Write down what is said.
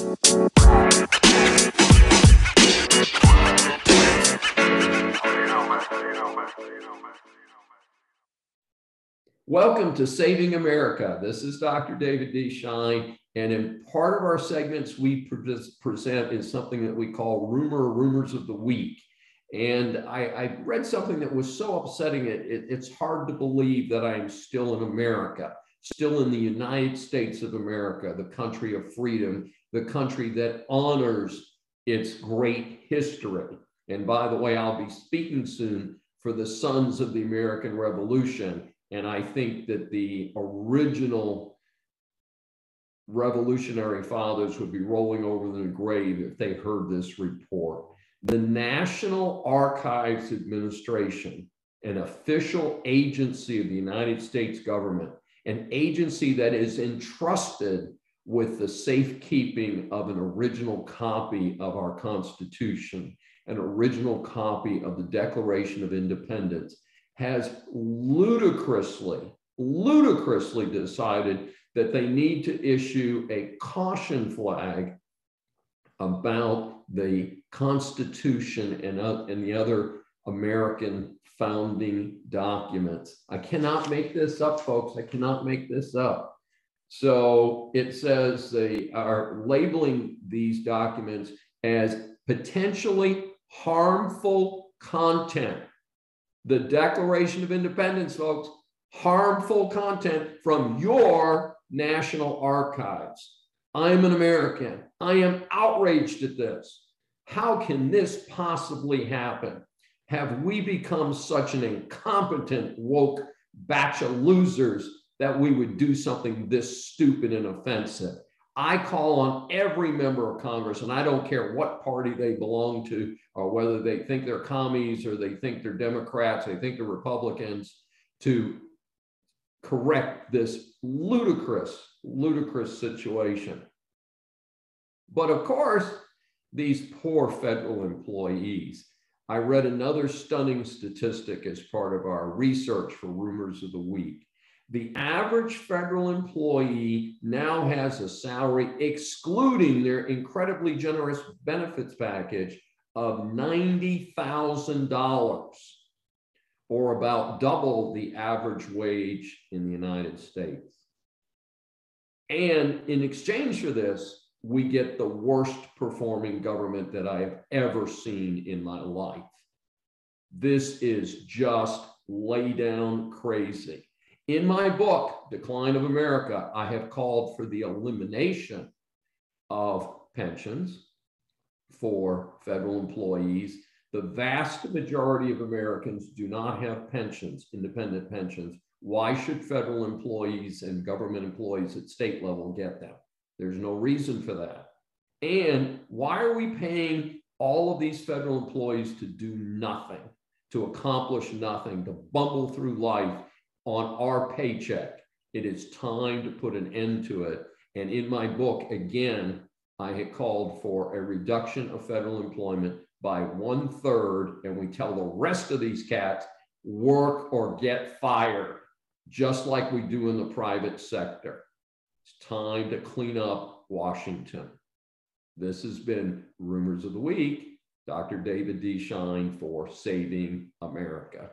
Welcome to Saving America. This is Dr. David D. Schein. And in part of our segments, we present is something that we call Rumor Rumors of the Week. And I, I read something that was so upsetting, it, it, it's hard to believe that I am still in America, still in the United States of America, the country of freedom, the country that honors its great history. And by the way, I'll be speaking soon for the Sons of the American Revolution and I think that the original revolutionary fathers would be rolling over in the grave if they heard this report. The National Archives Administration, an official agency of the United States government, an agency that is entrusted with the safekeeping of an original copy of our Constitution, an original copy of the Declaration of Independence, has ludicrously, ludicrously decided that they need to issue a caution flag about the Constitution and, uh, and the other American founding documents. I cannot make this up, folks. I cannot make this up. So it says they are labeling these documents as potentially harmful content the Declaration of Independence, folks, harmful content from your national archives. I am an American. I am outraged at this. How can this possibly happen? Have we become such an incompetent, woke batch of losers that we would do something this stupid and offensive? I call on every member of Congress, and I don't care what party they belong to, or whether they think they're commies or they think they're Democrats, they think they're Republicans, to correct this ludicrous, ludicrous situation. But of course, these poor federal employees. I read another stunning statistic as part of our research for Rumors of the Week. The average federal employee now has a salary, excluding their incredibly generous benefits package, of $90,000, or about double the average wage in the United States. And in exchange for this, we get the worst performing government that I have ever seen in my life. This is just lay down crazy. In my book, Decline of America, I have called for the elimination of pensions for federal employees. The vast majority of Americans do not have pensions, independent pensions. Why should federal employees and government employees at state level get them? There's no reason for that. And why are we paying all of these federal employees to do nothing, to accomplish nothing, to bumble through life on our paycheck. It is time to put an end to it. And in my book, again, I had called for a reduction of federal employment by one third. And we tell the rest of these cats work or get fired, just like we do in the private sector. It's time to clean up Washington. This has been Rumors of the Week. Dr. David D. Schein for Saving America.